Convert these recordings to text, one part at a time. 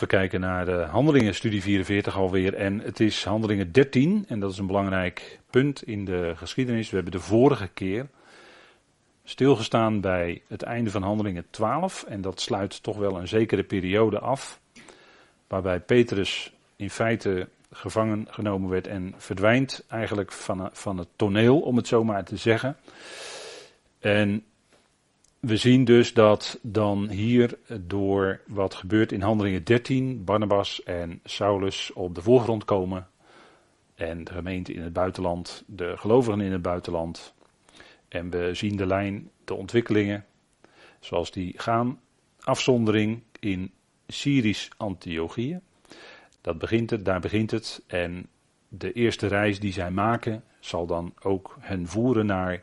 We kijken naar de Handelingen, studie 44 alweer. En het is Handelingen 13. En dat is een belangrijk punt in de geschiedenis. We hebben de vorige keer stilgestaan bij het einde van Handelingen 12. En dat sluit toch wel een zekere periode af. Waarbij Petrus in feite gevangen genomen werd en verdwijnt eigenlijk van, van het toneel, om het zo maar te zeggen. En we zien dus dat dan hier door wat gebeurt in Handelingen 13, Barnabas en Saulus op de voorgrond komen. En de gemeente in het buitenland, de gelovigen in het buitenland. En we zien de lijn, de ontwikkelingen, zoals die gaan. Afzondering in Syrisch Antiochië. Dat begint het, daar begint het. En de eerste reis die zij maken zal dan ook hen voeren naar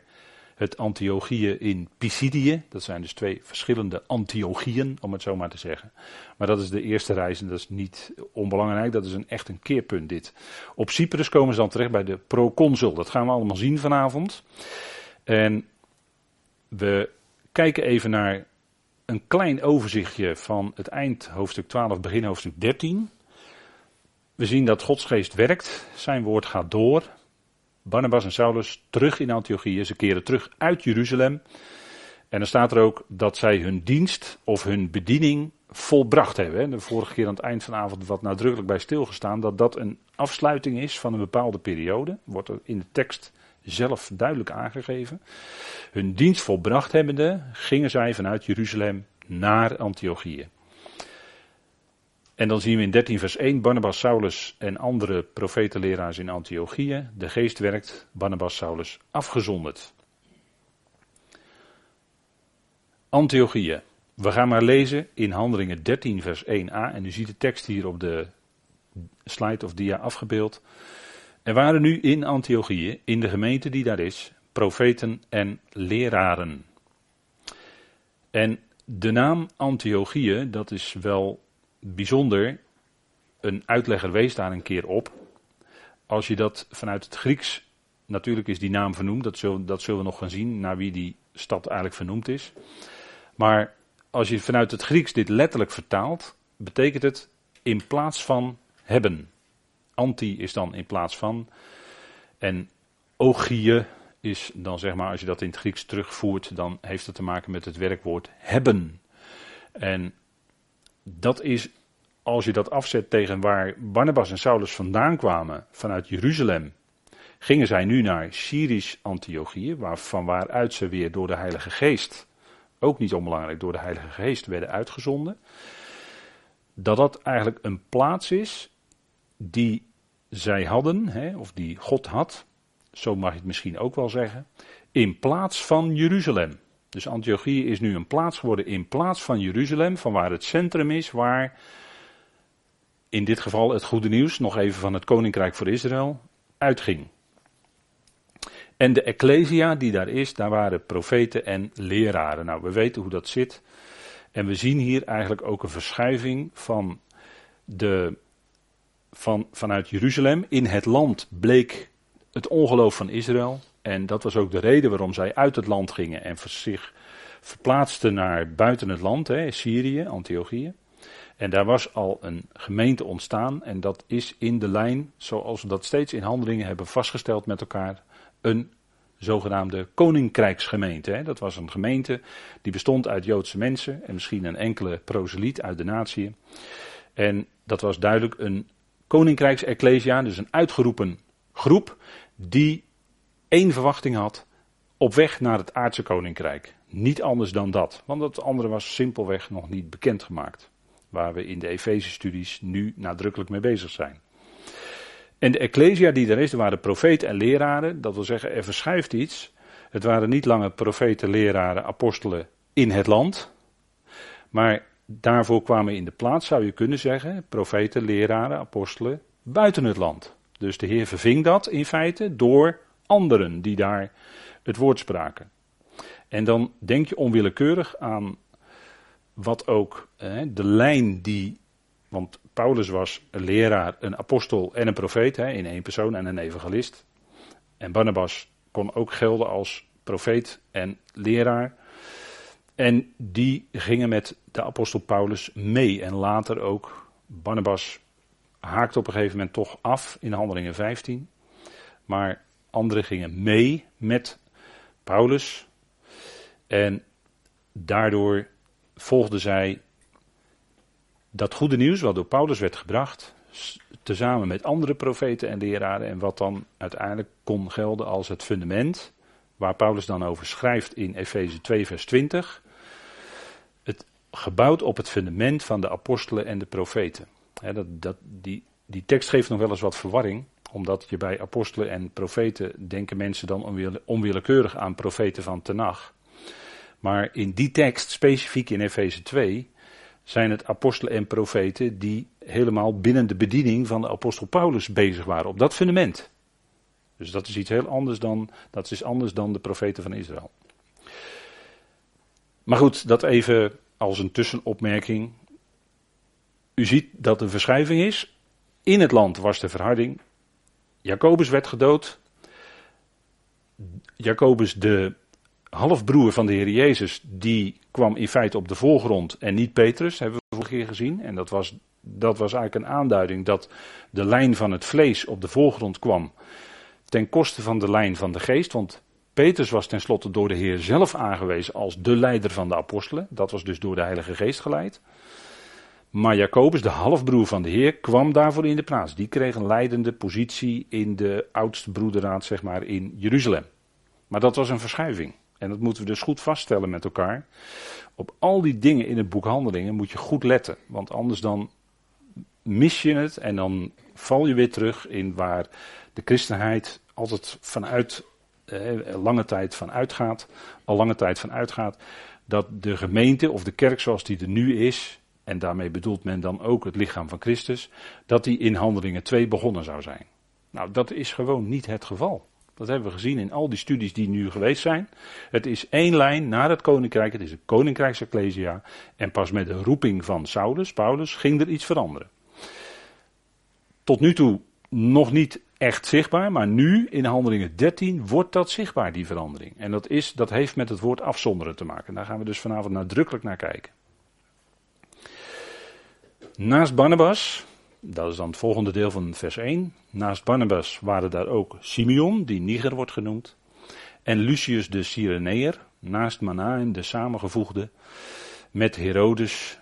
het Antiochieën in Pisidië. Dat zijn dus twee verschillende Antiochieën, om het zo maar te zeggen. Maar dat is de eerste reis en dat is niet onbelangrijk. Dat is een, echt een keerpunt dit. Op Cyprus komen ze dan terecht bij de proconsul. Dat gaan we allemaal zien vanavond. En we kijken even naar een klein overzichtje van het eind hoofdstuk 12, begin hoofdstuk 13. We zien dat Gods geest werkt, zijn woord gaat door. Barnabas en Saulus terug in Antiochië, ze keren terug uit Jeruzalem. En dan staat er ook dat zij hun dienst of hun bediening volbracht hebben. De vorige keer aan het eind van de avond wat nadrukkelijk bij stilgestaan dat dat een afsluiting is van een bepaalde periode. Wordt er in de tekst zelf duidelijk aangegeven. Hun dienst volbracht hebbende gingen zij vanuit Jeruzalem naar Antiochië. En dan zien we in 13 vers 1 Barnabas, Saulus en andere profetenleraars in Antiochië. De geest werkt, Barnabas, Saulus afgezonderd. Antiochië. We gaan maar lezen in Handelingen 13 vers 1a. En u ziet de tekst hier op de slide of dia afgebeeld. Er waren nu in Antiochië, in de gemeente die daar is, profeten en leraren. En de naam Antiochië, dat is wel bijzonder, een uitlegger wees daar een keer op. Als je dat vanuit het Grieks, natuurlijk is die naam vernoemd, dat zullen, dat zullen we nog gaan zien, naar wie die stad eigenlijk vernoemd is. Maar als je vanuit het Grieks dit letterlijk vertaalt, betekent het in plaats van hebben. Anti is dan in plaats van. En ogie is dan zeg maar, als je dat in het Grieks terugvoert, dan heeft het te maken met het werkwoord hebben. En dat is, als je dat afzet tegen waar Barnabas en Saulus vandaan kwamen, vanuit Jeruzalem, gingen zij nu naar Syrisch Antiochië, waar, van waaruit ze weer door de Heilige Geest, ook niet onbelangrijk, door de Heilige Geest werden uitgezonden. Dat dat eigenlijk een plaats is die zij hadden, hè, of die God had, zo mag je het misschien ook wel zeggen, in plaats van Jeruzalem. Dus Antiochië is nu een plaats geworden in plaats van Jeruzalem, van waar het centrum is, waar in dit geval het goede nieuws, nog even van het Koninkrijk voor Israël, uitging. En de Ecclesia die daar is, daar waren profeten en leraren. Nou, we weten hoe dat zit. En we zien hier eigenlijk ook een verschuiving van de, van, vanuit Jeruzalem. In het land bleek het ongeloof van Israël. En dat was ook de reden waarom zij uit het land gingen en zich verplaatsten naar buiten het land, hè, Syrië, Antiochië. En daar was al een gemeente ontstaan en dat is in de lijn, zoals we dat steeds in handelingen hebben vastgesteld met elkaar, een zogenaamde koninkrijksgemeente. Hè. Dat was een gemeente die bestond uit Joodse mensen en misschien een enkele proseliet uit de natie. En dat was duidelijk een koninkrijksecclesia, dus een uitgeroepen groep die één verwachting had op weg naar het aardse koninkrijk. Niet anders dan dat, want het andere was simpelweg nog niet bekendgemaakt. Waar we in de Efeze-studies nu nadrukkelijk mee bezig zijn. En de Ecclesia die er is, er waren profeten en leraren. Dat wil zeggen, er verschuift iets. Het waren niet langer profeten, leraren, apostelen in het land. Maar daarvoor kwamen in de plaats, zou je kunnen zeggen, profeten, leraren, apostelen buiten het land. Dus de Heer verving dat in feite door anderen die daar het woord spraken. En dan denk je onwillekeurig aan wat ook hè, de lijn die. Want Paulus was een leraar, een apostel en een profeet hè, in één persoon en een evangelist. En Barnabas kon ook gelden als profeet en leraar. En die gingen met de apostel Paulus mee en later ook Barnabas haakt op een gegeven moment toch af in Handelingen 15. Maar anderen gingen mee met Paulus. En daardoor volgden zij dat goede nieuws wat door Paulus werd gebracht, tezamen met andere profeten en leraren, en wat dan uiteindelijk kon gelden als het fundament, waar Paulus dan over schrijft in Efeze 2, vers 20, het gebouwd op het fundament van de apostelen en de profeten. dat, dat, die, die tekst geeft nog wel eens wat verwarring, omdat je bij apostelen en profeten denken mensen dan onwillekeurig aan profeten van Tenach. Maar in die tekst, specifiek in Efeze 2, zijn het apostelen en profeten die helemaal binnen de bediening van de apostel Paulus bezig waren, op dat fundament. Dus dat is iets heel anders dan, dat is anders dan de profeten van Israël. Maar goed, dat even als een tussenopmerking. U ziet dat er verschuiving is. In het land was de verharding. Jacobus werd gedood. Jacobus, de halfbroer van de Heer Jezus, die kwam in feite op de voorgrond en niet Petrus, hebben we vorige keer gezien. En dat was, dat was eigenlijk een aanduiding dat de lijn van het vlees op de voorgrond kwam ten koste van de lijn van de geest. Want Petrus was tenslotte door de Heer zelf aangewezen als de leider van de apostelen. Dat was dus door de Heilige Geest geleid. Maar Jacobus, de halfbroer van de Heer, kwam daarvoor in de plaats. Die kreeg een leidende positie in de oudste broederraad, zeg maar, in Jeruzalem. Maar dat was een verschuiving. En dat moeten we dus goed vaststellen met elkaar. Op al die dingen in het boek Handelingen moet je goed letten. Want anders dan mis je het en dan val je weer terug in waar de christenheid altijd vanuit, eh, lange tijd van uitgaat, al lange tijd van uitgaat, dat de gemeente of de kerk zoals die er nu is, en daarmee bedoelt men dan ook het lichaam van Christus, dat die in Handelingen 2 begonnen zou zijn. Nou, dat is gewoon niet het geval. Dat hebben we gezien in al die studies die nu geweest zijn. Het is één lijn naar het koninkrijk. Het is een koninkrijksecclesia. En pas met de roeping van Saulus, Paulus, ging er iets veranderen. Tot nu toe nog niet echt zichtbaar, maar nu in Handelingen 13 wordt dat zichtbaar, die verandering. En dat, is, dat heeft met het woord afzonderen te maken. Daar gaan we dus vanavond nadrukkelijk naar kijken. Naast Barnabas, dat is dan het volgende deel van vers 1. Naast Barnabas waren daar ook Simeon, die Niger wordt genoemd. En Lucius de Cyreneer, naast Manaen, de samengevoegde, met Herodes,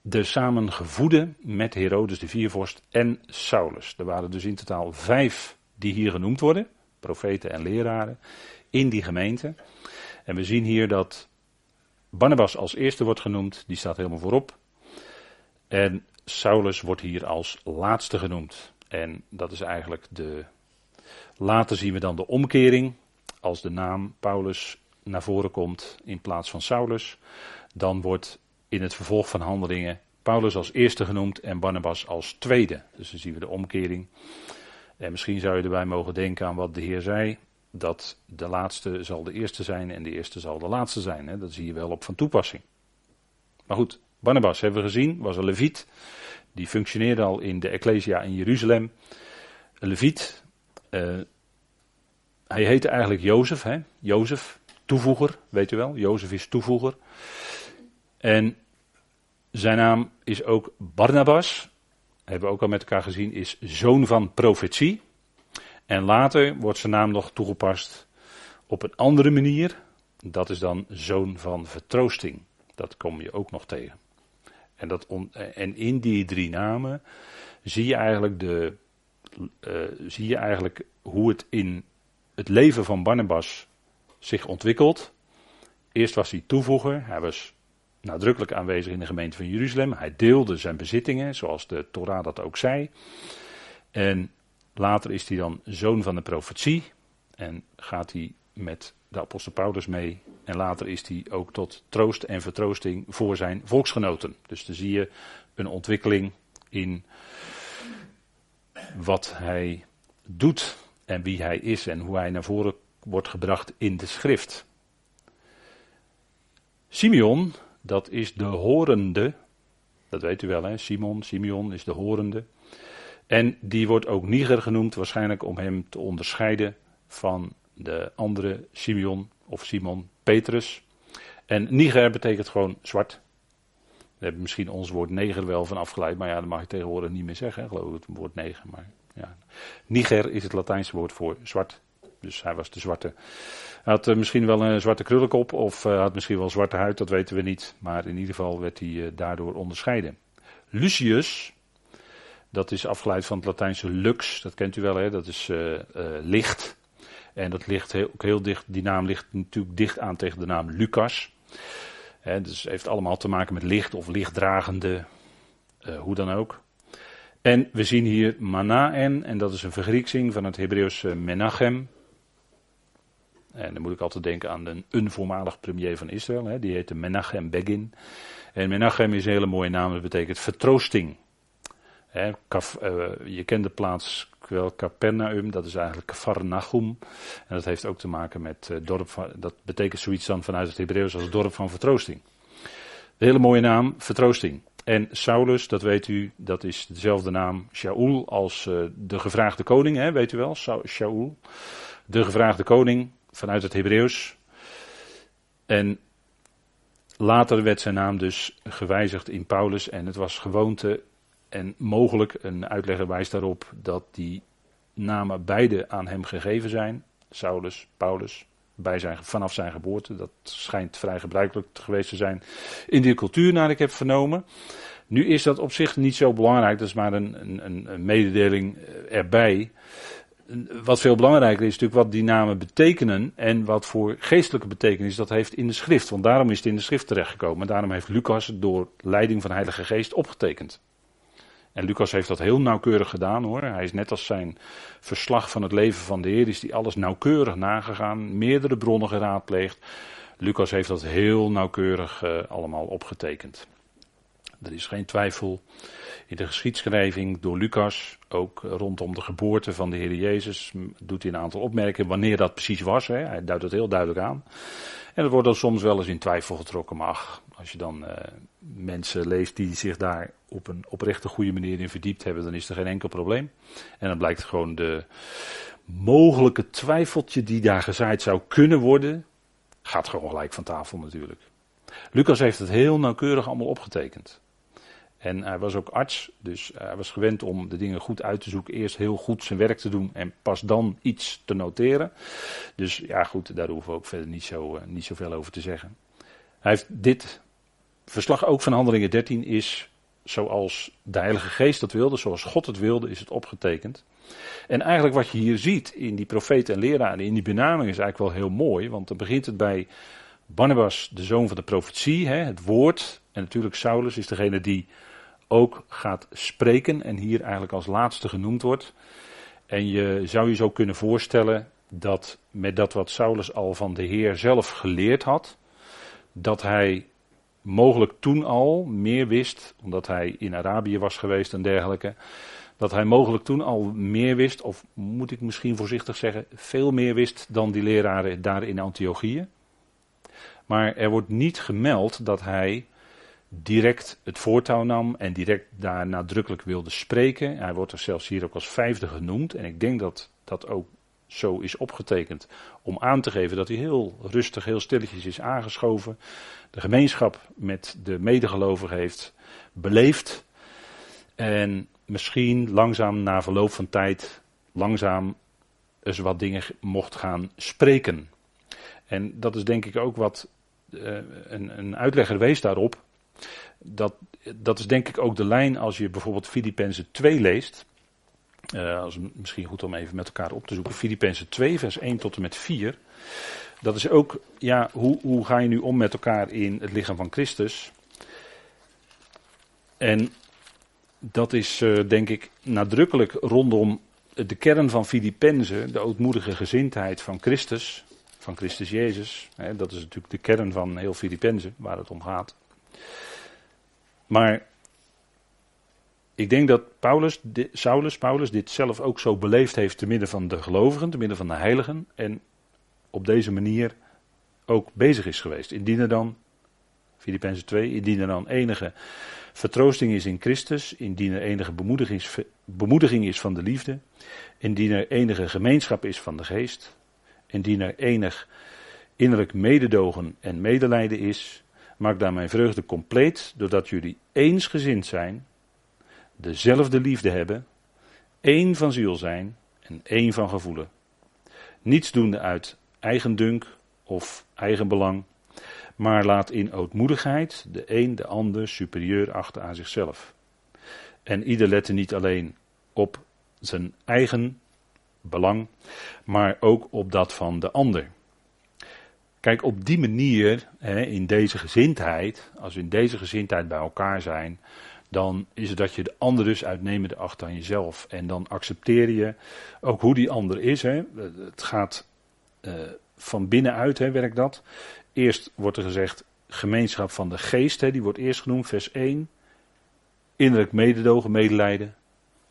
de samengevoede, met Herodes de viervorst en Saulus. Er waren dus in totaal vijf die hier genoemd worden, profeten en leraren, in die gemeente. En we zien hier dat Barnabas als eerste wordt genoemd, die staat helemaal voorop. En Saulus wordt hier als laatste genoemd. En dat is eigenlijk de. Later zien we dan de omkering. Als de naam Paulus naar voren komt in plaats van Saulus. Dan wordt in het vervolg van handelingen Paulus als eerste genoemd en Barnabas als tweede. Dus dan zien we de omkering. En misschien zou je erbij mogen denken aan wat de Heer zei. Dat de laatste zal de eerste zijn en de eerste zal de laatste zijn. Hè? Dat zie je wel op van toepassing. Maar goed, Barnabas hebben we gezien, was een leviet. Die functioneerde al in de Ecclesia in Jeruzalem. Een leviet. Uh, hij heette eigenlijk Jozef. Hè? Jozef, toevoeger, weet u wel. Jozef is toevoeger. En zijn naam is ook Barnabas. Hebben we ook al met elkaar gezien, is zoon van profetie. En later wordt zijn naam nog toegepast op een andere manier. Dat is dan zoon van vertroosting. Dat kom je ook nog tegen. En, dat en in die drie namen zie je eigenlijk, de, uh, zie je eigenlijk hoe het in het leven van Barnabas zich ontwikkelt. Eerst was hij toevoeger, hij was nadrukkelijk aanwezig in de gemeente van Jeruzalem. Hij deelde zijn bezittingen, zoals de Torah dat ook zei. En later is hij dan zoon van de profetie en gaat hij met de apostel Paulus mee. En later is hij ook tot troost en vertroosting voor zijn volksgenoten. Dus dan zie je een ontwikkeling in wat hij doet en wie hij is en hoe hij naar voren wordt gebracht in de schrift. Simeon dat is de horende. Dat weet u wel, hè? Simon, Simeon is de horende. En die wordt ook Niger genoemd, waarschijnlijk om hem te onderscheiden van de andere Simeon of Simon Petrus. En Niger betekent gewoon zwart. We hebben misschien ons woord neger wel van afgeleid, maar ja, dat mag je tegenwoordig niet meer zeggen, geloof ik, het woord neger. Maar ja. Niger is het Latijnse woord voor zwart. Dus hij was de zwarte. Hij had uh, misschien wel een zwarte krullenkop of uh, had misschien wel zwarte huid, dat weten we niet. Maar in ieder geval werd hij uh, daardoor onderscheiden. Lucius, dat is afgeleid van het Latijnse lux, dat kent u wel, hè? dat is licht. En dat ligt heel, ook heel dicht, die naam ligt natuurlijk dicht aan tegen de naam Lucas. Hè, dus heeft allemaal te maken met licht of lichtdragende, hoe dan ook. En we zien hier Manaen, en dat is een vergrieksing van het Hebreeuwse Menachem. En dan moet ik altijd denken aan een, een voormalig premier van Israël, hè, die heette Menachem Begin. En Menachem is een hele mooie naam, dat betekent vertroosting. Kaf, uh, je kent de plaats wel Capernaum, dat is eigenlijk Kafar Nahum. En dat heeft ook te maken met uh, dorp van, dat betekent zoiets dan vanuit het Hebreeuws als dorp van vertroosting. Hele mooie naam, vertroosting. En Saulus, dat weet u, dat is dezelfde naam, Shaul, als uh, de gevraagde koning, hè, weet u wel, Shaul. De gevraagde koning vanuit het Hebreeuws. En later werd zijn naam dus gewijzigd in Paulus en het was gewoonte en mogelijk, een uitlegger wijst daarop, dat die namen beide aan hem gegeven zijn, Saulus, Paulus bij zijn, vanaf zijn geboorte. Dat schijnt vrij gebruikelijk geweest te zijn in die cultuur, naar ik heb vernomen. Nu is dat op zich niet zo belangrijk, dat is maar een, een, een mededeling eh, erbij. Wat veel belangrijker is natuurlijk wat die namen betekenen en wat voor geestelijke betekenis dat heeft in de schrift. Want daarom is het in de schrift terechtgekomen. Daarom heeft Lucas het door leiding van Heilige Geest opgetekend. En Lucas heeft dat heel nauwkeurig gedaan hoor. Hij is net als zijn verslag van het leven van de Heer, is die alles nauwkeurig nagegaan, meerdere bronnen geraadpleegd. Lucas heeft dat heel nauwkeurig uh, allemaal opgetekend. Er is geen twijfel in de geschiedschrijving door Lucas, ook rondom de geboorte van de Heer Jezus, doet hij een aantal opmerkingen wanneer dat precies was. Hè. Hij duidt het heel duidelijk aan. En dat wordt dan soms wel eens in twijfel getrokken, maar ach, als je dan uh, mensen leest die zich daar op een oprechte goede manier in verdiept hebben, dan is er geen enkel probleem. En dan blijkt gewoon de mogelijke twijfeltje die daar gezaaid zou kunnen worden, gaat gewoon gelijk van tafel natuurlijk. Lucas heeft het heel nauwkeurig allemaal opgetekend. En hij was ook arts, dus hij was gewend om de dingen goed uit te zoeken. Eerst heel goed zijn werk te doen en pas dan iets te noteren. Dus ja, goed, daar hoeven we ook verder niet, zo, uh, niet zoveel over te zeggen. Hij heeft dit verslag ook van Handelingen 13 is zoals de Heilige Geest dat wilde, zoals God het wilde, is het opgetekend. En eigenlijk wat je hier ziet in die profeten en leraren, in die benaming is eigenlijk wel heel mooi, want dan begint het bij Barnabas, de zoon van de profetie, hè, het woord. En natuurlijk Saulus is degene die ook gaat spreken en hier eigenlijk als laatste genoemd wordt. En je zou je zo kunnen voorstellen dat met dat wat Saulus al van de Heer zelf geleerd had, dat hij mogelijk toen al meer wist, omdat hij in Arabië was geweest en dergelijke, dat hij mogelijk toen al meer wist, of moet ik misschien voorzichtig zeggen, veel meer wist dan die leraren daar in Antiochië. Maar er wordt niet gemeld dat hij direct het voortouw nam en direct daar nadrukkelijk wilde spreken. Hij wordt er zelfs hier ook als vijfde genoemd. En ik denk dat dat ook zo is opgetekend om aan te geven dat hij heel rustig, heel stilletjes is aangeschoven. De gemeenschap met de medegelovigen heeft beleefd. En misschien langzaam na verloop van tijd, langzaam eens wat dingen mocht gaan spreken. En dat is denk ik ook wat uh, een, een uitlegger wees daarop dat, dat is denk ik ook de lijn als je bijvoorbeeld Filippenzen 2 leest. Uh, als, misschien goed om even met elkaar op te zoeken. Filippenzen 2, vers 1 tot en met 4. Dat is ook, ja, hoe, hoe ga je nu om met elkaar in het lichaam van Christus? En dat is, uh, denk ik, nadrukkelijk rondom de kern van Filippenzen, de ootmoedige gezindheid van Christus, van Christus Jezus. Hè, dat is natuurlijk de kern van heel Filippenzen, waar het om gaat. Maar ik denk dat Paulus, Saulus, Paulus dit zelf ook zo beleefd heeft te midden van de gelovigen, te midden van de heiligen. En op deze manier ook bezig is geweest. Indien er dan, Filippenzen 2, indien er dan enige vertroosting is in Christus, indien er enige bemoediging is, van de liefde, indien er enige gemeenschap is van de geest, indien er enig innerlijk mededogen en medelijden is, Maak daar mijn vreugde compleet, doordat jullie eensgezind zijn, dezelfde liefde hebben, één van ziel zijn en één van gevoelen. Niets doende uit eigendunk of eigenbelang, maar laat in ootmoedigheid de een de ander superieur achter aan zichzelf. En ieder lette niet alleen op zijn eigen belang, maar ook op dat van de ander. Kijk, op die manier, hè, in deze gezindheid, als we in deze gezindheid bij elkaar zijn, dan is het dat je de ander dus uitnemende acht aan jezelf. En dan accepteer je ook hoe die ander is. Hè. Het gaat uh, van binnenuit, hè, werkt dat. Eerst wordt er gezegd gemeenschap van de geest, hè, die wordt eerst genoemd, vers 1. Innerlijk mededogen, medelijden,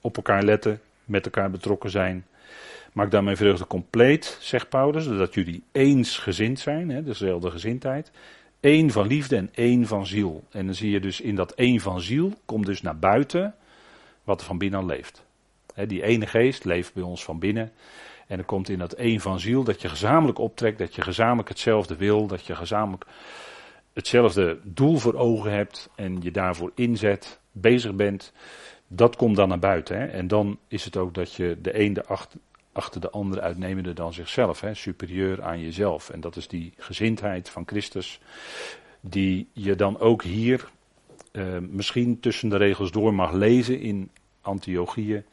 op elkaar letten, met elkaar betrokken zijn. Maak daarmee vreugde compleet, zegt Paulus, zodat jullie eensgezind zijn, hè, dezelfde gezindheid. Eén van liefde en één van ziel. En dan zie je dus in dat één van ziel, komt dus naar buiten wat er van binnen leeft. die ene geest leeft bij ons van binnen. En er komt in dat één van ziel dat je gezamenlijk optrekt, dat je gezamenlijk hetzelfde wil, dat je gezamenlijk hetzelfde doel voor ogen hebt en je daarvoor inzet, bezig bent. Dat komt dan naar buiten. En dan is het ook dat je de een de achter, achter de ander uitnemende dan zichzelf, hè? superieur aan jezelf. En dat is die gezindheid van Christus, die je dan ook hier uh, misschien tussen de regels door mag lezen in Antiochië.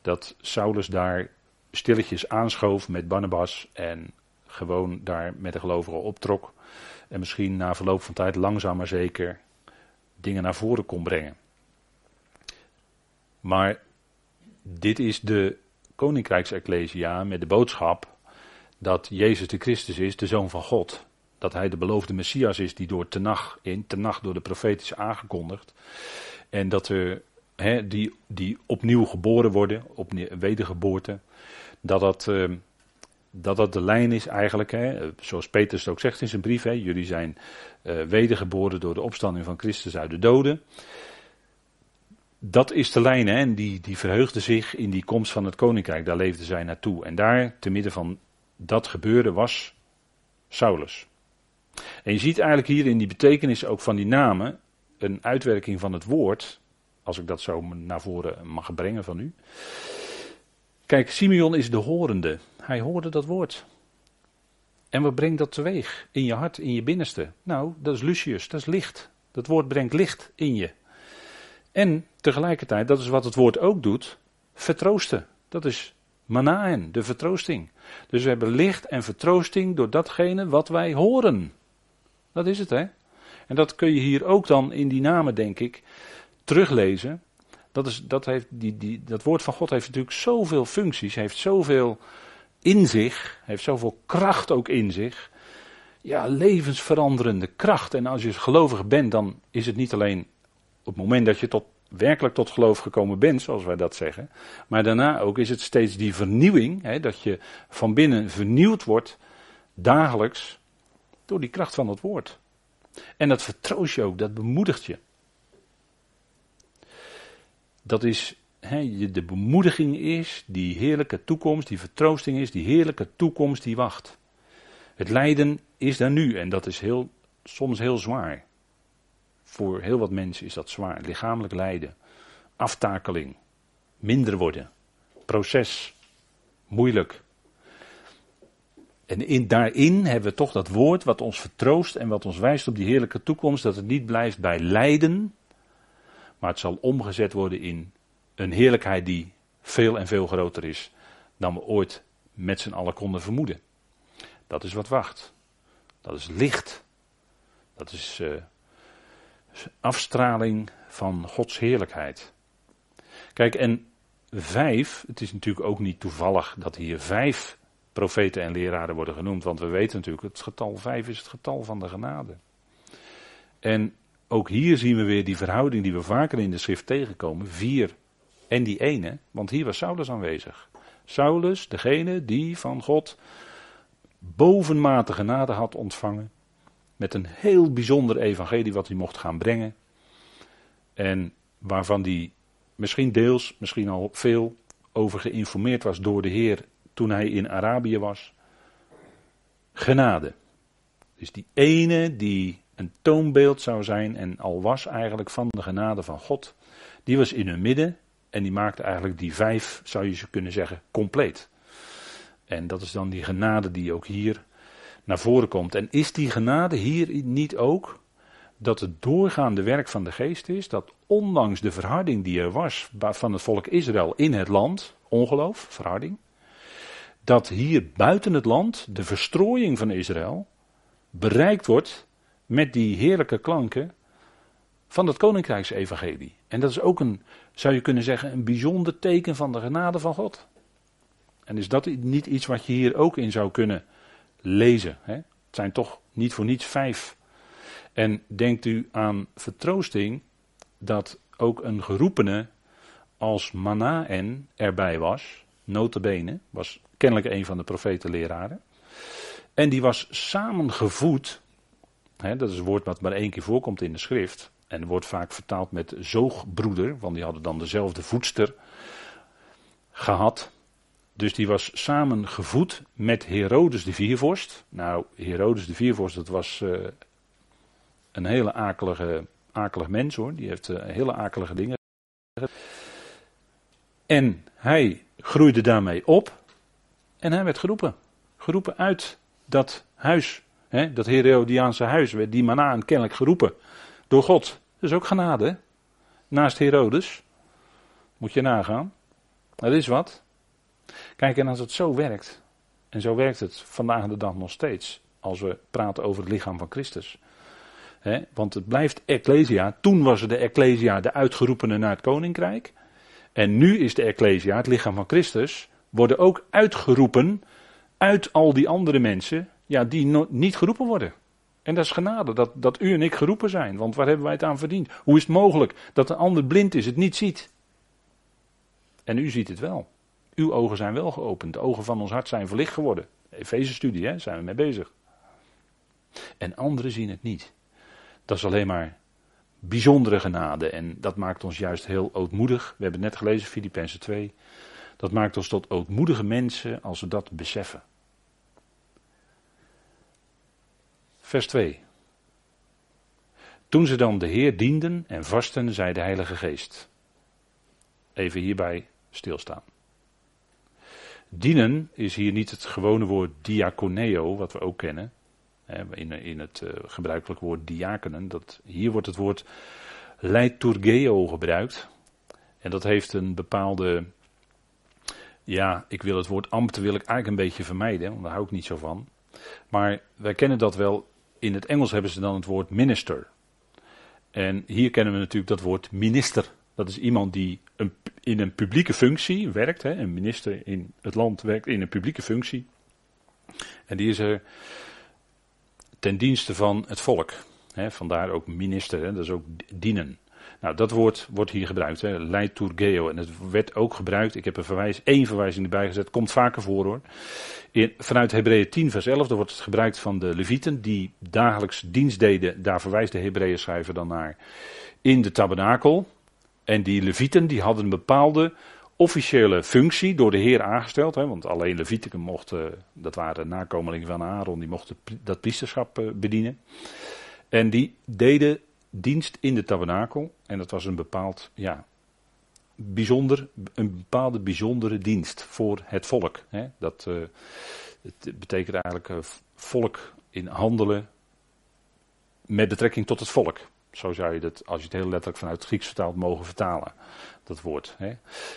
Dat Saulus daar stilletjes aanschoof met Barnabas en gewoon daar met de gelovigen optrok. En misschien na verloop van tijd langzaam maar zeker dingen naar voren kon brengen. Maar dit is de Koninkrijksecclesia met de boodschap dat Jezus de Christus is, de Zoon van God. Dat hij de beloofde Messias is die door Tenach, in Tenach door de profeet is aangekondigd. En dat er, die, die opnieuw geboren worden, opnieuw, wedergeboorte, dat dat, uh, dat dat de lijn is eigenlijk, zoals Petrus ook zegt in zijn brief, jullie zijn uh, wedergeboren door de opstanding van Christus uit de doden. Dat is de lijn, hè, en die, die verheugde zich in die komst van het koninkrijk, daar leefde zij naartoe. En daar, te midden van dat gebeuren, was Saulus. En je ziet eigenlijk hier in die betekenis ook van die namen een uitwerking van het woord, als ik dat zo naar voren mag brengen van u. Kijk, Simeon is de horende. Hij hoorde dat woord. En wat brengt dat teweeg? In je hart, in je binnenste. Nou, dat is Lucius, dat is licht. Dat woord brengt licht in je. En tegelijkertijd, dat is wat het woord ook doet, vertroosten. Dat is manaen, de vertroosting. Dus we hebben licht en vertroosting door datgene wat wij horen. Dat is het, hè? En dat kun je hier ook dan in die namen, denk ik, teruglezen. Dat, is, dat, heeft, die, die, dat woord van God heeft natuurlijk zoveel functies, heeft zoveel in zich, heeft zoveel kracht ook in zich. Ja, levensveranderende kracht. En als je gelovig bent, dan is het niet alleen op het moment dat je tot, werkelijk tot geloof gekomen bent, zoals wij dat zeggen. Maar daarna ook is het steeds die vernieuwing, hè, dat je van binnen vernieuwd wordt, dagelijks, door die kracht van het woord. En dat vertroost je ook, dat bemoedigt je dat is he, de bemoediging is, die heerlijke toekomst, die vertroosting is, die heerlijke toekomst die wacht. Het lijden is daar nu en dat is heel, soms heel zwaar. Voor heel wat mensen is dat zwaar. Lichamelijk lijden, aftakeling, minder worden, proces, moeilijk. En in, daarin hebben we toch dat woord wat ons vertroost en wat ons wijst op die heerlijke toekomst, dat het niet blijft bij lijden, maar het zal omgezet worden in een heerlijkheid die veel en veel groter is dan we ooit met z'n allen konden vermoeden. Dat is wat wacht. Dat is licht. Dat is uh, afstraling van Gods heerlijkheid. Kijk, en vijf, het is natuurlijk ook niet toevallig dat hier vijf profeten en leraren worden genoemd, want we weten natuurlijk, het getal vijf is het getal van de genade. En ook hier zien we weer die verhouding die we vaker in de schrift tegenkomen. Vier en die ene, want hier was Saulus aanwezig. Saulus, degene die van God bovenmatige genade had ontvangen. Met een heel bijzonder evangelie wat hij mocht gaan brengen. En waarvan hij misschien deels, misschien al veel over geïnformeerd was door de Heer toen hij in Arabië was. Genade. Dus die ene die een toonbeeld zou zijn en al was eigenlijk van de genade van God. Die was in hun midden en die maakte eigenlijk die vijf, zou je ze kunnen zeggen, compleet. En dat is dan die genade die ook hier naar voren komt. En is die genade hier niet ook dat het doorgaande werk van de geest is, dat ondanks de verharding die er was van het volk Israël in het land, ongeloof, verharding, dat hier buiten het land de verstrooiing van Israël bereikt wordt met die heerlijke klanken van het koninkrijksevangelie. En dat is ook een, zou je kunnen zeggen, een bijzonder teken van de genade van God. En is dat niet iets wat je hier ook in zou kunnen lezen? Hè? Het zijn toch niet voor niets vijf. En denkt u aan vertroosting dat ook een geroepene als Manaen erbij was, notabene, was kennelijk een van de profetenleraren. En die was samengevoed, hè, dat is een woord wat maar één keer voorkomt in de schrift, en wordt vaak vertaald met zoogbroeder, want die hadden dan dezelfde voedster gehad. Dus die was samengevoed met Herodes de Viervorst. Nou, Herodes de Viervorst, dat was uh, een hele akelige, akelig mens hoor. Die heeft uh, hele akelige dingen. En hij groeide daarmee op. En hij werd geroepen. Geroepen uit dat huis. Hè, dat Herodiaanse huis werd die manaan kennelijk geroepen. Door God. Dat is ook genade. Naast Herodes. Moet je nagaan. Dat is wat. Kijk, en als het zo werkt, en zo werkt het vandaag de dag nog steeds, als we praten over het lichaam van Christus. want het blijft Ecclesia. Toen was de Ecclesia de uitgeroepene naar het koninkrijk. En nu is de Ecclesia, het lichaam van Christus, worden ook uitgeroepen uit al die andere mensen, ja, die niet geroepen worden. En dat is genade, dat, dat u en ik geroepen zijn. Want waar hebben wij het aan verdiend? Hoe is het mogelijk dat een ander blind is, het niet ziet? En u ziet het wel. Uw ogen zijn wel geopend. De ogen van ons hart zijn verlicht geworden. Efeze-studie, hè, zijn we mee bezig. En anderen zien het niet. Dat is alleen maar bijzondere genade. En dat maakt ons juist heel ootmoedig. We hebben net gelezen, Filippenzen 2. Dat maakt ons tot ootmoedige mensen als we dat beseffen. Vers 2. Toen ze dan de Heer dienden en vasten, zei de Heilige Geest. Even hierbij stilstaan. Dienen is hier niet het gewone woord diaconeo, wat we ook kennen. In, in het uh, gebruikelijk woord diakenen. Dat, hier wordt het woord leiturgeo gebruikt. En dat heeft een bepaalde. Ja, ik wil het woord ambt wil ik eigenlijk een beetje vermijden, want daar hou ik niet zo van. Maar wij kennen dat wel. In het Engels hebben ze dan het woord minister. En hier kennen we natuurlijk dat woord minister. Dat is iemand die een, in een publieke functie werkt. Hè, een minister in het land werkt in een publieke functie. En die is er ten dienste van het volk. Hè, vandaar ook minister, hè, dat is ook dienen. Nou, dat woord wordt hier gebruikt, hè, leiturgeo. En het werd ook gebruikt, ik heb een verwijs, één verwijzing erbij gezet, komt vaker voor hoor. In, vanuit Hebreeën 10 vers 11, daar wordt het gebruikt van de levieten die dagelijks dienst deden. Daar verwijst de Hebreeën schrijver dan naar in de tabernakel. En die levieten die hadden een bepaalde officiële functie door de Heer aangesteld. Hè, want alleen levieten mochten, dat waren nakomelingen van Aaron, die mochten dat priesterschap eh, bedienen. En die deden dienst in de tabernakel. En dat was een bepaald, ja, bijzonder, een bepaalde bijzondere dienst voor het volk. Hè. Dat, uh, het betekent eigenlijk uh, volk in handelen met betrekking tot het volk. Zo zou je het, als je het heel letterlijk vanuit het Grieks vertaalt, mogen vertalen. Dat woord. Hè.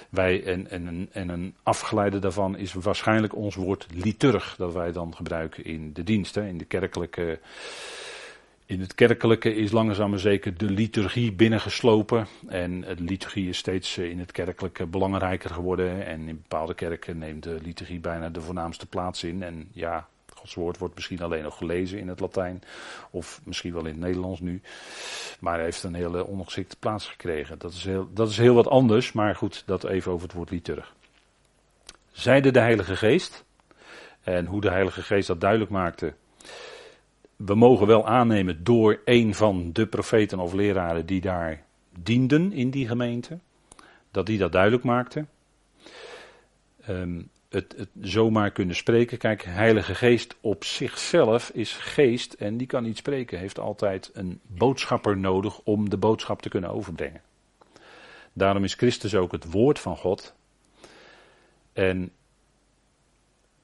Wij, en, en, en een afgeleide daarvan is waarschijnlijk ons woord liturg. Dat wij dan gebruiken in de dienst. In, de kerkelijke, in het kerkelijke is langzaam maar zeker de liturgie binnengeslopen. En de liturgie is steeds eh, in het kerkelijke belangrijker geworden. En in bepaalde kerken neemt de liturgie bijna de voornaamste plaats in. En ja, Gods woord wordt misschien alleen nog gelezen in het Latijn. Of misschien wel in het Nederlands nu. Maar heeft een hele ongeschikte plaats gekregen. Dat is heel, dat is heel wat anders. Maar goed, dat even over het woord liturg. Zeide de Heilige Geest. En hoe de Heilige Geest dat duidelijk maakte. We mogen wel aannemen door een van de profeten of leraren die daar dienden in die gemeente. Dat die dat duidelijk maakte. Um, het, het zomaar kunnen spreken. Kijk, Heilige Geest op zichzelf is geest en die kan niet spreken. Heeft altijd een boodschapper nodig om de boodschap te kunnen overbrengen. Daarom is Christus ook het woord van God. En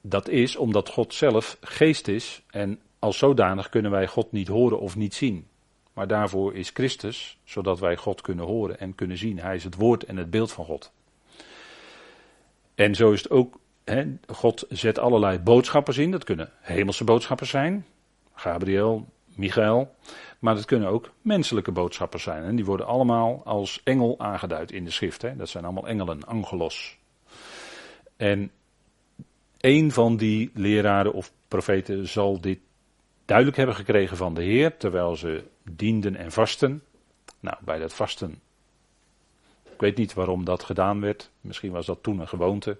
dat is omdat God zelf geest is en als zodanig kunnen wij God niet horen of niet zien. Maar daarvoor is Christus, zodat wij God kunnen horen en kunnen zien. Hij is het woord en het beeld van God. En zo is het ook, God zet allerlei boodschappers in. Dat kunnen hemelse boodschappers zijn, Gabriel, Michael. Maar dat kunnen ook menselijke boodschappers zijn. En die worden allemaal als engel aangeduid in de schrift. Dat zijn allemaal engelen, angelos. En een van die leraren of profeten zal dit duidelijk hebben gekregen van de Heer, terwijl ze dienden en vasten. Nou, bij dat vasten, ik weet niet waarom dat gedaan werd. Misschien was dat toen een gewoonte.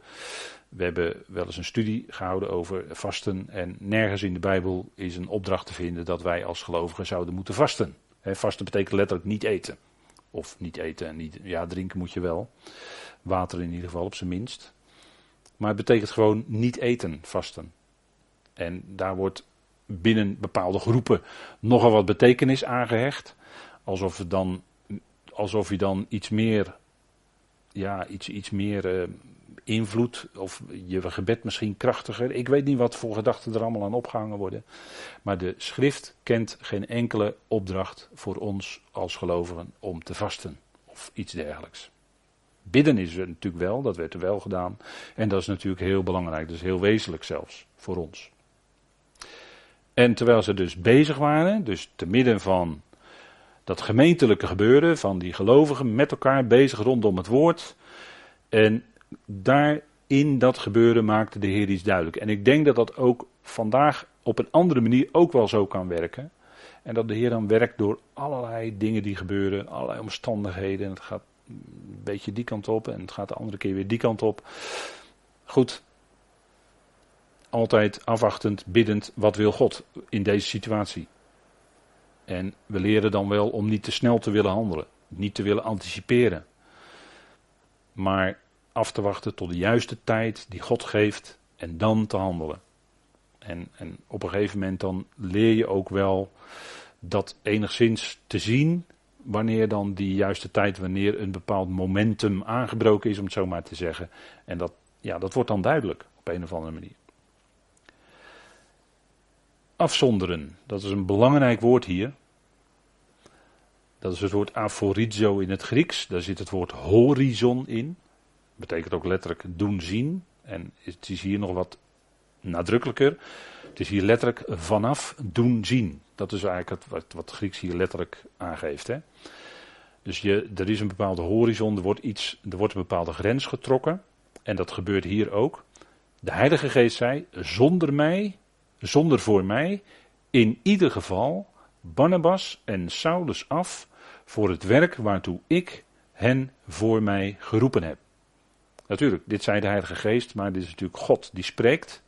We hebben wel eens een studie gehouden over vasten en nergens in de Bijbel is een opdracht te vinden dat wij als gelovigen zouden moeten vasten. vasten betekent letterlijk niet eten. Of niet eten en niet, ja, drinken moet je wel. Water in ieder geval op zijn minst. Maar het betekent gewoon niet eten, vasten. En daar wordt binnen bepaalde groepen nogal wat betekenis aangehecht. Alsof, dan, alsof je dan iets meer, ja, iets, iets meer uh, invloed, of je gebed misschien krachtiger. Ik weet niet wat voor gedachten er allemaal aan opgehangen worden. Maar de schrift kent geen enkele opdracht voor ons als gelovigen om te vasten of iets dergelijks. Bidden is er natuurlijk wel, dat werd er wel gedaan. En dat is natuurlijk heel belangrijk, dat is heel wezenlijk zelfs voor ons. En terwijl ze dus bezig waren, dus te midden van dat gemeentelijke gebeuren, van die gelovigen met elkaar bezig rondom het woord. En daar in dat gebeuren maakte de Heer iets duidelijk. En ik denk dat dat ook vandaag op een andere manier ook wel zo kan werken. En dat de Heer dan werkt door allerlei dingen die gebeuren, allerlei omstandigheden. En het gaat een beetje die kant op en het gaat de andere keer weer die kant op. Goed, altijd afwachtend, biddend, wat wil God in deze situatie? En we leren dan wel om niet te snel te willen handelen, niet te willen anticiperen, maar af te wachten tot de juiste tijd die God geeft en dan te handelen. En, en op een gegeven moment dan leer je ook wel dat enigszins te zien wanneer dan die juiste tijd, wanneer een bepaald momentum aangebroken is, om het zo maar te zeggen. En dat, ja, dat wordt dan duidelijk op een of andere manier. Afzonderen, dat is een belangrijk woord hier. Dat is het woord aforizo in het Grieks. Daar zit het woord horizon in. Betekent ook letterlijk doen zien. En het is hier nog wat nadrukkelijker. Het is hier letterlijk vanaf doen zien. Dat is eigenlijk het, wat, Grieks hier letterlijk aangeeft. Hè? Dus je, er is een bepaalde horizon, er wordt, iets, er wordt een bepaalde grens getrokken. En dat gebeurt hier ook. De Heilige Geest zei: zonder mij zonder voor mij, in ieder geval Barnabas en Saulus af voor het werk waartoe ik hen voor mij geroepen heb. Natuurlijk, dit zei de Heilige Geest, maar dit is natuurlijk God die spreekt.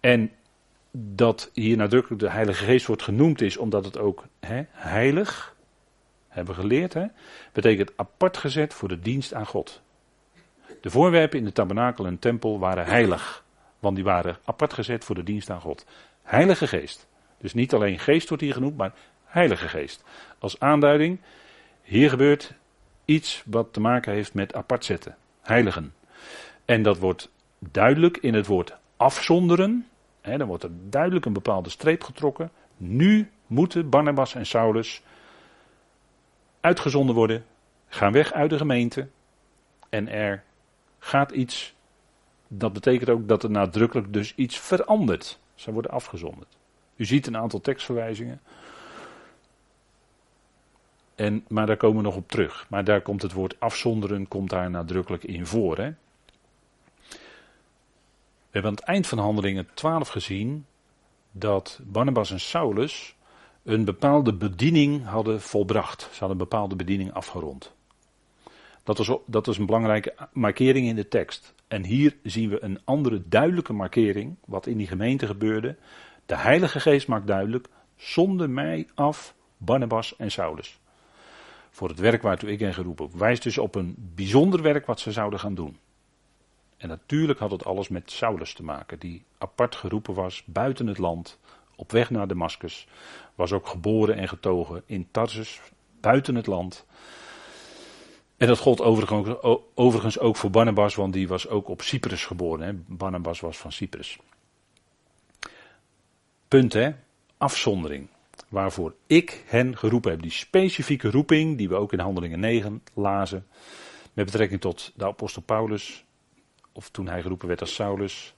En dat hier nadrukkelijk de Heilige Geest wordt genoemd is omdat het ook hè, heilig, hebben we geleerd, betekent apart gezet voor de dienst aan God. De voorwerpen in de tabernakel en tempel waren heilig. Want die waren apart gezet voor de dienst aan God. Heilige Geest. Dus niet alleen geest wordt hier genoemd, maar Heilige Geest. Als aanduiding, hier gebeurt iets wat te maken heeft met apart zetten. Heiligen. En dat wordt duidelijk in het woord afzonderen. Dan wordt er duidelijk een bepaalde streep getrokken. Nu moeten Barnabas en Saulus uitgezonden worden. Gaan weg uit de gemeente. En er gaat iets dat betekent ook dat er nadrukkelijk dus iets verandert. Ze worden afgezonderd. U ziet een aantal tekstverwijzingen. En, maar daar komen we nog op terug. Maar daar komt het woord afzonderen komt daar nadrukkelijk in voor. Hè? We hebben aan het eind van handelingen 12 gezien dat Barnabas en Saulus een bepaalde bediening hadden volbracht. Ze hadden een bepaalde bediening afgerond. Dat is, dat is een belangrijke markering in de tekst. En hier zien we een andere duidelijke markering, wat in die gemeente gebeurde. De Heilige Geest maakt duidelijk, zonder mij af Barnabas en Saulus. Voor het werk waartoe ik hen geroepen. Wijst dus op een bijzonder werk wat ze zouden gaan doen. En natuurlijk had het alles met Saulus te maken, die apart geroepen was buiten het land, op weg naar Damascus. Was ook geboren en getogen in Tarsus, buiten het land. En dat gold overigens ook voor Barnabas, want die was ook op Cyprus geboren. Hè. Barnabas was van Cyprus. Punt hè, afzondering. Waarvoor ik hen geroepen heb. Die specifieke roeping die we ook in Handelingen 9 lazen. Met betrekking tot de apostel Paulus. Of toen hij geroepen werd als Saulus.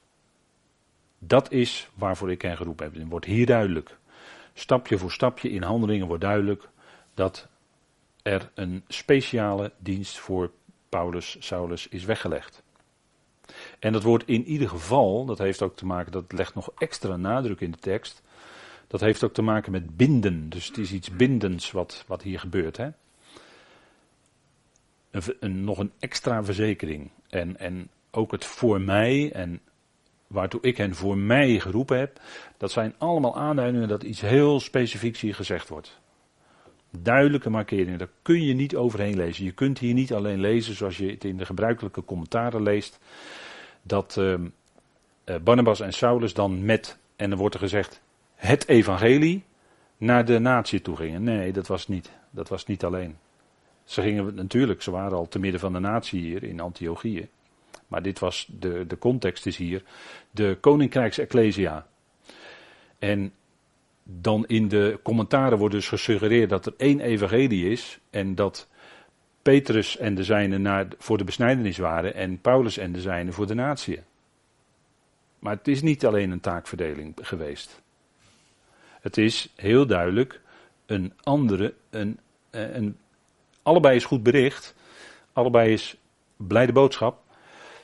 Dat is waarvoor ik hen geroepen heb. Het wordt hier duidelijk. Stapje voor stapje in handelingen wordt duidelijk dat er een speciale dienst voor Paulus, Saulus is weggelegd. En dat wordt in ieder geval, dat heeft ook te maken, dat legt nog extra nadruk in de tekst. Dat heeft ook te maken met binden. Dus het is iets bindends wat, wat hier gebeurt. Hè? Een, nog een extra verzekering. En, en ook het voor mij en waartoe ik hen voor mij geroepen heb. Dat zijn allemaal aanduidingen dat iets heel specifieks hier gezegd wordt. Duidelijke markeringen, daar kun je niet overheen lezen. Je kunt hier niet alleen lezen zoals je het in de gebruikelijke commentaren leest. Dat uh, Barnabas en Saulus dan met, en dan wordt er gezegd, het evangelie naar de natie toe gingen. Nee, dat was niet. Dat was niet alleen. Ze gingen natuurlijk, ze waren al te midden van de natie hier in Antiochië. Maar dit was, de, de context is hier, de koninkrijksecclesia. En dan in de commentaren wordt dus gesuggereerd dat er één evangelie is en dat Petrus en de zijnen naar, voor de besnijdenis waren en Paulus en de zijnen voor de natie. Maar het is niet alleen een taakverdeling geweest. Het is heel duidelijk een andere, een, een, allebei is goed bericht, allebei is blijde boodschap,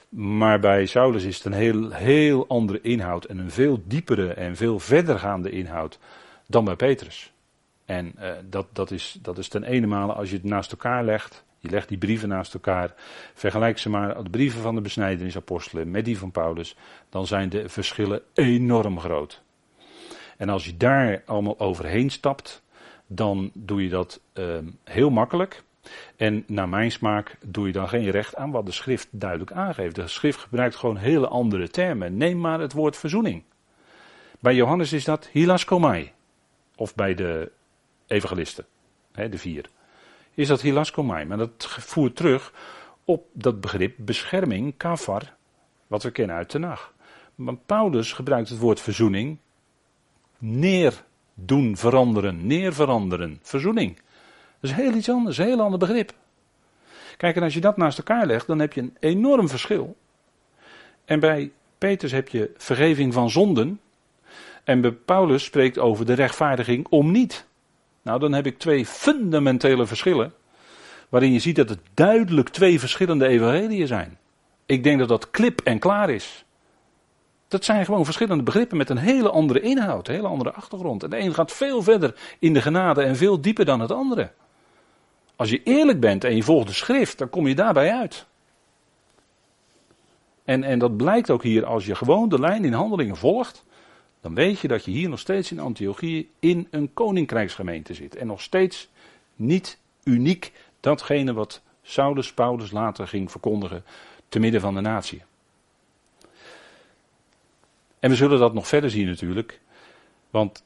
maar bij Saulus is het een heel, heel andere inhoud en een veel diepere en veel verdergaande inhoud dan bij Petrus. En uh, dat, dat, is, dat is ten ene male als je het naast elkaar legt. Je legt die brieven naast elkaar. Vergelijk ze maar, de brieven van de besnijdenisapostelen met die van Paulus. Dan zijn de verschillen enorm groot. En als je daar allemaal overheen stapt, dan doe je dat uh, heel makkelijk. En naar mijn smaak doe je dan geen recht aan wat de schrift duidelijk aangeeft. De schrift gebruikt gewoon hele andere termen. Neem maar het woord verzoening. Bij Johannes is dat hilaskomai. Of bij de evangelisten, hè, de vier. Is dat hilaskomai. Maar dat voert terug op dat begrip bescherming, kafar, wat we kennen uit de nacht. Maar Paulus gebruikt het woord verzoening. Neer doen veranderen, neer veranderen, verzoening. Dat is heel iets anders, een heel ander begrip. Kijk, en als je dat naast elkaar legt, dan heb je een enorm verschil. En bij Petrus heb je vergeving van zonden. En bij Paulus spreekt over de rechtvaardiging om niet. Nou, dan heb ik twee fundamentele verschillen. Waarin je ziet dat het duidelijk twee verschillende evangeliën zijn. Ik denk dat dat klip en klaar is. Dat zijn gewoon verschillende begrippen met een hele andere inhoud, een hele andere achtergrond. En de een gaat veel verder in de genade en veel dieper dan het andere. Als je eerlijk bent en je volgt de schrift, dan kom je daarbij uit. En, en dat blijkt ook hier als je gewoon de lijn in handelingen volgt. Dan weet je dat je hier nog steeds in Antiochië in een koninkrijksgemeente zit. En nog steeds niet uniek datgene wat Saulus Paulus later ging verkondigen te midden van de natie. En we zullen dat nog verder zien natuurlijk. Want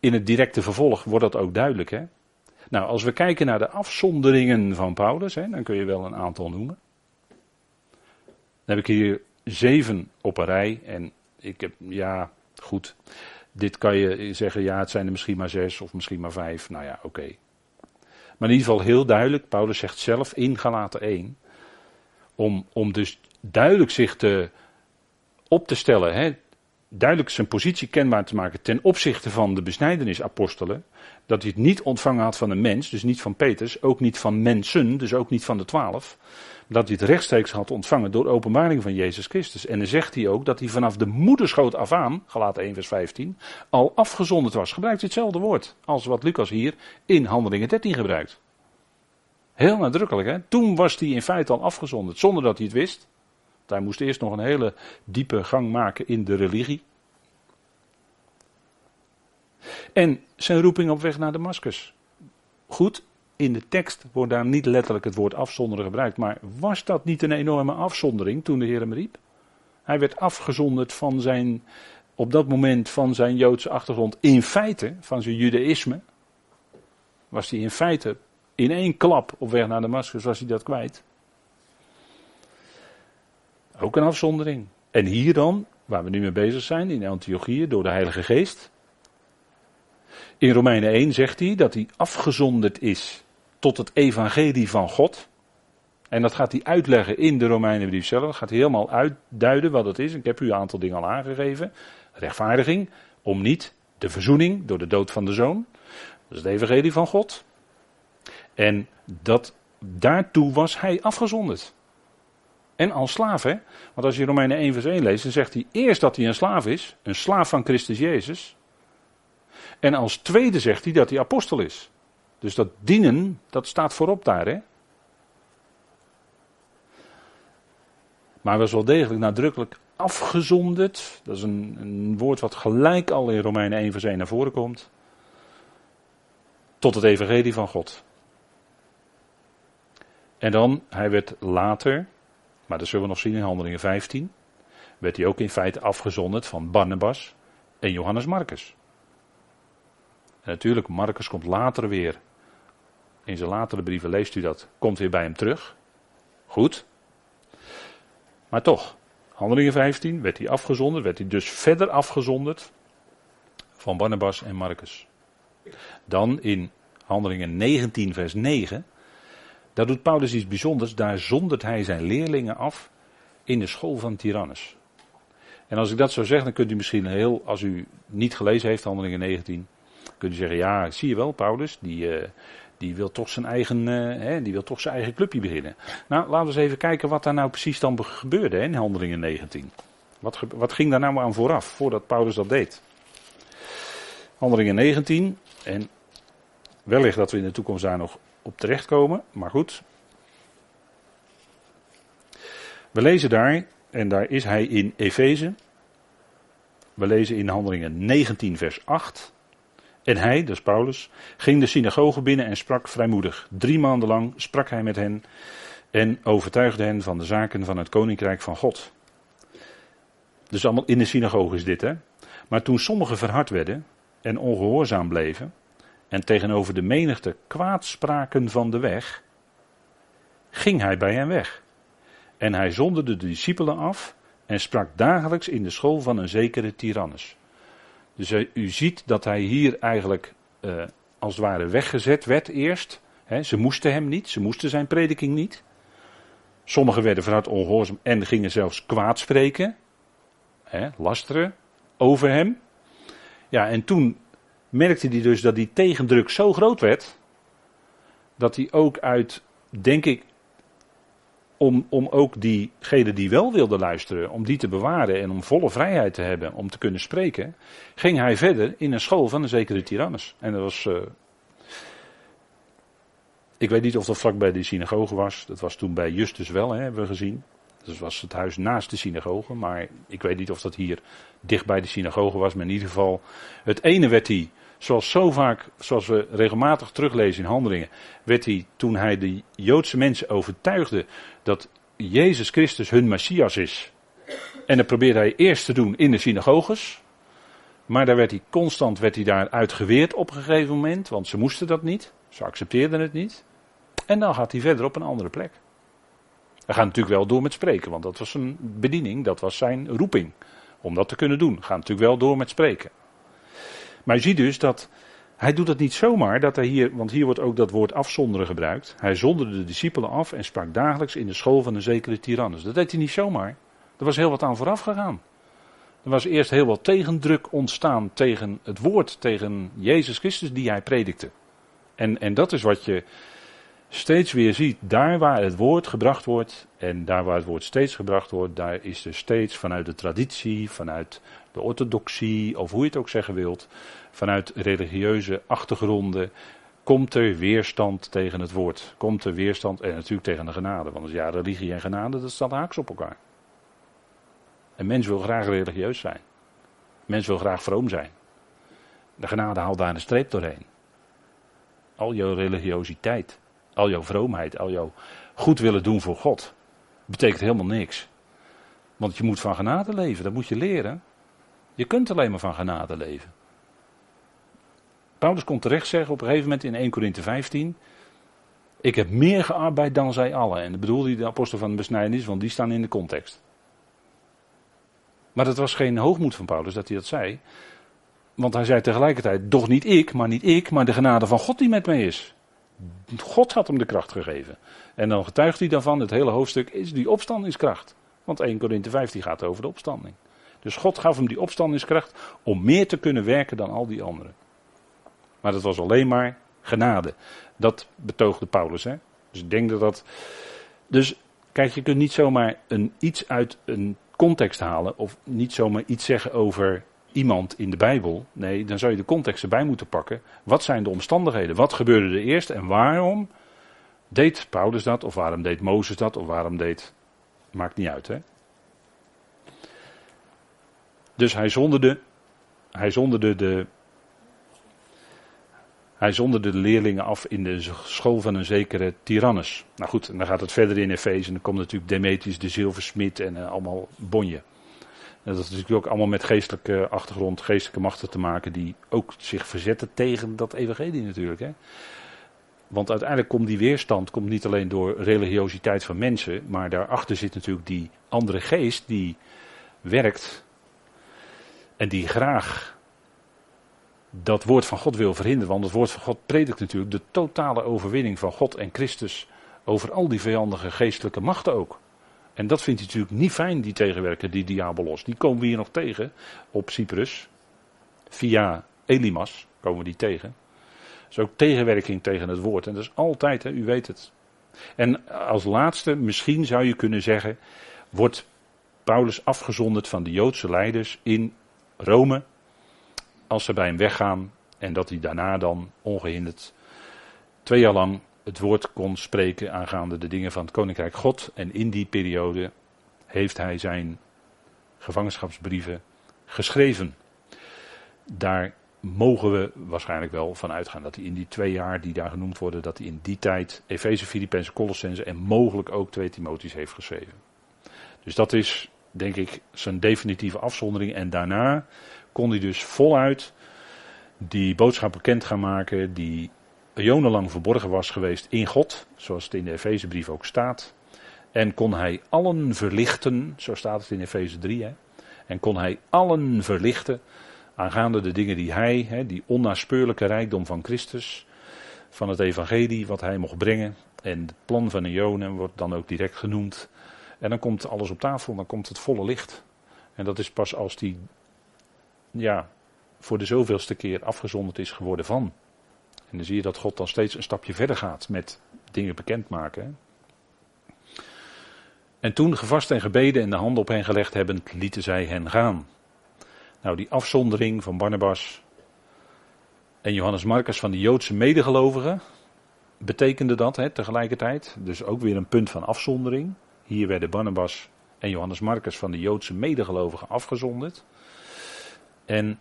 in het directe vervolg wordt dat ook duidelijk. Hè? Nou, als we kijken naar de afzonderingen van Paulus, hè, dan kun je wel een aantal noemen. Dan heb ik hier zeven op een rij. En ik heb, ja, goed. Dit kan je zeggen, ja, het zijn er misschien maar zes of misschien maar vijf. Nou ja, oké. Maar in ieder geval heel duidelijk, Paulus zegt zelf in Galaten 1, om, om dus duidelijk zich te, op te stellen, hè, duidelijk zijn positie kenbaar te maken ten opzichte van de besnijdenisapostelen, dat hij het niet ontvangen had van een mens, dus niet van Peters, ook niet van mensen, dus ook niet van de twaalf, dat hij het rechtstreeks had ontvangen door openbaring van Jezus Christus. En dan zegt hij ook dat hij vanaf de moederschoot af aan, gelaten 1 vers 15, al afgezonderd was. Gebruikt hetzelfde woord als wat Lucas hier in Handelingen 13 gebruikt. Heel nadrukkelijk, hè? Toen was hij in feite al afgezonderd, zonder dat hij het wist. Hij moest eerst nog een hele diepe gang maken in de religie. En zijn roeping op weg naar Damascus. Goed, in de tekst wordt daar niet letterlijk het woord afzonderen gebruikt. Maar was dat niet een enorme afzondering toen de Heer hem riep? Hij werd afgezonderd van zijn, op dat moment van zijn Joodse achtergrond. In feite, van zijn judaïsme. Was hij in feite in één klap op weg naar Damascus, was hij dat kwijt. Ook een afzondering. En hier dan, waar we nu mee bezig zijn, in Antiochië, door de Heilige Geest. In Romeinen 1 zegt hij dat hij afgezonderd is tot het evangelie van God. En dat gaat hij uitleggen in de Romeinenbrief zelf. Dat gaat hij helemaal uitduiden wat het is. Ik heb u een aantal dingen al aangegeven. Rechtvaardiging, om niet de verzoening door de dood van de zoon. Dat is het evangelie van God. En dat, daartoe was hij afgezonderd. En als slaaf, hè? Want als je Romeinen 1 vers 1 leest, dan zegt hij eerst dat hij een slaaf is. Een slaaf van Christus Jezus. En als tweede zegt hij dat hij apostel is. Dus dat dienen, dat staat voorop daar, hè? Maar was wel degelijk nadrukkelijk afgezonderd. Dat is een, een, woord wat gelijk al in Romeinen 1 vers 1 naar voren komt. Tot het evangelie van God. En dan, hij werd later, maar dat zullen we nog zien in Handelingen 15, werd hij ook in feite afgezonderd van Barnabas en Johannes Marcus. En natuurlijk, Marcus komt later weer, in zijn latere brieven leest u dat, komt weer bij hem terug. Goed. Maar toch, Handelingen 15 werd hij afgezonderd, werd hij dus verder afgezonderd van Barnabas en Marcus. Dan in Handelingen 19 vers 9 daar doet Paulus iets bijzonders. Daar zondert hij zijn leerlingen af in de school van Tyrannus. En als ik dat zou zeggen, dan kunt u misschien heel, als u niet gelezen heeft, handelingen 19, kunt u zeggen, ja, zie je wel, Paulus, die, uh, die wil toch zijn eigen, uh, hè, die wil toch zijn eigen clubje beginnen. Nou, laten we eens even kijken wat daar nou precies dan gebeurde hè, in handelingen 19. Wat, wat ging daar nou aan vooraf, voordat Paulus dat deed? Handelingen 19, en wellicht dat we in de toekomst daar nog op terechtkomen, maar goed. We lezen daar, en daar is hij in Efeze. We lezen in Handelingen 19, vers 8. En hij, dus Paulus, ging de synagoge binnen en sprak vrijmoedig. Drie maanden lang sprak hij met hen en overtuigde hen van de zaken van het koninkrijk van God. Dus allemaal in de synagoge is dit, hè. Maar toen sommigen verhard werden en ongehoorzaam bleven, en tegenover de menigte kwaadspraken van de weg, ging hij bij hen weg. En hij zonderde de discipelen af en sprak dagelijks in de school van een zekere tyrannus. Dus uh, u ziet dat hij hier eigenlijk uh, als het ware weggezet werd eerst. ze moesten hem niet, ze moesten zijn prediking niet. Sommigen werden vanuit ongehoorzaam en gingen zelfs kwaad spreken, lasteren over hem. Ja, en toen merkte hij dus dat die tegendruk zo groot werd, dat hij ook uit, denk ik, om, om ook diegenen die wel wilden luisteren, om die te bewaren en om volle vrijheid te hebben om te kunnen spreken, ging hij verder in een school van een zekere Tyrannus. En dat was, uh, ik weet niet of dat vlak bij de synagoge was, dat was toen bij Justus wel, hè, hebben we gezien. Dat was het huis naast de synagoge, maar ik weet niet of dat hier dicht bij de synagoge was, maar in ieder geval, het ene werd hij Zoals zo vaak, zoals we regelmatig teruglezen in handelingen, werd hij toen hij de Joodse mensen overtuigde dat Jezus Christus hun Messias is. En dat probeerde hij eerst te doen in de synagoges. Maar daar werd hij constant werd hij daar uitgeweerd op een gegeven moment, want ze moesten dat niet. Ze accepteerden het niet. En dan gaat hij verder op een andere plek. Hij gaat natuurlijk wel door met spreken, want dat was een bediening, dat was zijn roeping. Om dat te kunnen doen. Gaat natuurlijk wel door met spreken. Maar je ziet dus dat hij doet dat niet zomaar, dat hij hier, want hier wordt ook dat woord afzonderen gebruikt. Hij zonderde de discipelen af en sprak dagelijks in de school van een zekere tyrannus. Dat deed hij niet zomaar. Er was heel wat aan vooraf gegaan. Er was eerst heel wat tegendruk ontstaan tegen het woord, tegen Jezus Christus die hij predikte. En, en dat is wat je steeds weer ziet. Daar waar het woord gebracht wordt en daar waar het woord steeds gebracht wordt, daar is er steeds vanuit de traditie, vanuit de orthodoxie, of hoe je het ook zeggen wilt, vanuit religieuze achtergronden, komt er weerstand tegen het woord. Komt er weerstand, en natuurlijk tegen de genade. Want ja, religie en genade, dat staat haaks op elkaar. Een mens wil graag religieus zijn. Een mens wil graag vroom zijn. De genade haalt daar een streep doorheen. al jouw religiositeit, al jouw vroomheid, al jouw goed willen doen voor God, betekent helemaal niks. Want je moet van genade leven, dat moet je leren. Je kunt alleen maar van genade leven. Paulus komt terecht zeggen op een gegeven moment in 1 Korinthe 15. Ik heb meer gearbeid dan zij allen. En dat bedoelde hij de apostel van de besnijdenis, want die staan in de context. Maar dat was geen hoogmoed van Paulus dat hij dat zei. Want hij zei tegelijkertijd, doch niet ik, maar niet ik, maar de genade van God die met mij is. God had hem de kracht gegeven. En dan getuigt hij daarvan, het hele hoofdstuk is die opstandingskracht. Want 1 Korinthe 15 gaat over de opstanding. Dus God gaf hem die opstandingskracht om meer te kunnen werken dan al die anderen. Maar dat was alleen maar genade. Dat betoogde Paulus. Hè? Dus ik denk dat dat. Dus kijk, je kunt niet zomaar een, iets uit een context halen. Of niet zomaar iets zeggen over iemand in de Bijbel. Nee, dan zou je de context erbij moeten pakken. Wat zijn de omstandigheden? Wat gebeurde er eerst en waarom deed Paulus dat? Of waarom deed Mozes dat? Of waarom deed. Maakt niet uit, hè? Dus hij zonderde, hij zonderde de hij zonderde de leerlingen af in de school van een zekere Tyrannus. Nou goed, en dan gaat het verder in Efeze. En dan komt natuurlijk Demetrius de zilversmid en uh, allemaal bonje. Dat is natuurlijk ook allemaal met geestelijke achtergrond, geestelijke machten te maken. Die ook zich verzetten tegen dat evangelie natuurlijk. Hè. Want uiteindelijk komt die weerstand komt niet alleen door religiositeit van mensen. Maar daarachter zit natuurlijk die andere geest die werkt. En die graag dat woord van God wil verhinderen. Want het woord van God predikt natuurlijk de totale overwinning van God en Christus over al die vijandige geestelijke machten ook. En dat vindt hij natuurlijk niet fijn, die tegenwerker, die diabolos. Die komen we hier nog tegen op Cyprus. Via Elimas komen we die tegen. Dat is ook tegenwerking tegen het woord. En dat is altijd, hè, u weet het. En als laatste, misschien zou je kunnen zeggen, wordt Paulus afgezonderd van de Joodse leiders in Rome als ze bij hem weggaan en dat hij daarna dan ongehinderd twee jaar lang het woord kon spreken aangaande de dingen van het Koninkrijk God. En in die periode heeft hij zijn gevangenschapsbrieven geschreven. Daar mogen we waarschijnlijk wel van uitgaan dat hij in die twee jaar die daar genoemd worden, dat hij in die tijd Efeze, Filippenzen, Colossense en mogelijk ook twee Timotheus heeft geschreven. Dus dat is, denk ik, zijn definitieve afzondering. En daarna kon hij dus voluit die boodschap bekend gaan maken die eonenlang verborgen was geweest in God, zoals het in de Efezebrief ook staat. En kon hij allen verlichten, zo staat het in Efeze 3, hè, en kon hij allen verlichten aangaande de dingen die hij, hè, die onnaspeurlijke rijkdom van Christus, van het evangelie wat hij mocht brengen. En het plan van Ionen wordt dan ook direct genoemd. En dan komt alles op tafel, dan komt het volle licht. En dat is pas als die ja, voor de zoveelste keer afgezonderd is geworden van. En dan zie je dat God dan steeds een stapje verder gaat met dingen bekendmaken. En toen gevast en gebeden en de handen op hen gelegd hebben, lieten zij hen gaan. Nou, die afzondering van Barnabas en Johannes Marcus van de Joodse medegelovigen, betekende dat tegelijkertijd. Dus ook weer een punt van afzondering. Hier werden Barnabas en Johannes Marcus van de Joodse medegelovigen afgezonderd. En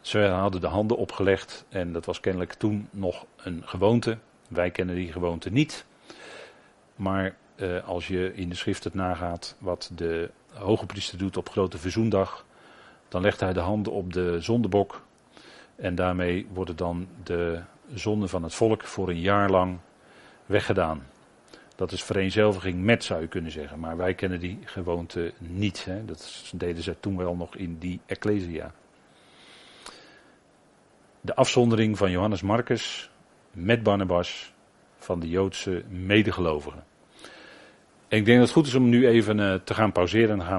ze hadden de handen opgelegd en dat was kennelijk toen nog een gewoonte. Wij kennen die gewoonte niet. Maar eh, als je in de schrift het nagaat wat de hoge priester doet op grote verzoendag, dan legt hij de handen op de zondebok. En daarmee worden dan de zonden van het volk voor een jaar lang weggedaan. Dat is vereenzelviging met, zou je kunnen zeggen. Maar wij kennen die gewoonte niet. Hè. Dat deden ze toen wel nog in die Ecclesia de afzondering van Johannes Marcus met Barnabas van de Joodse medegelovigen. ik denk dat het goed is om nu even eh, te gaan pauzeren en dan gaan we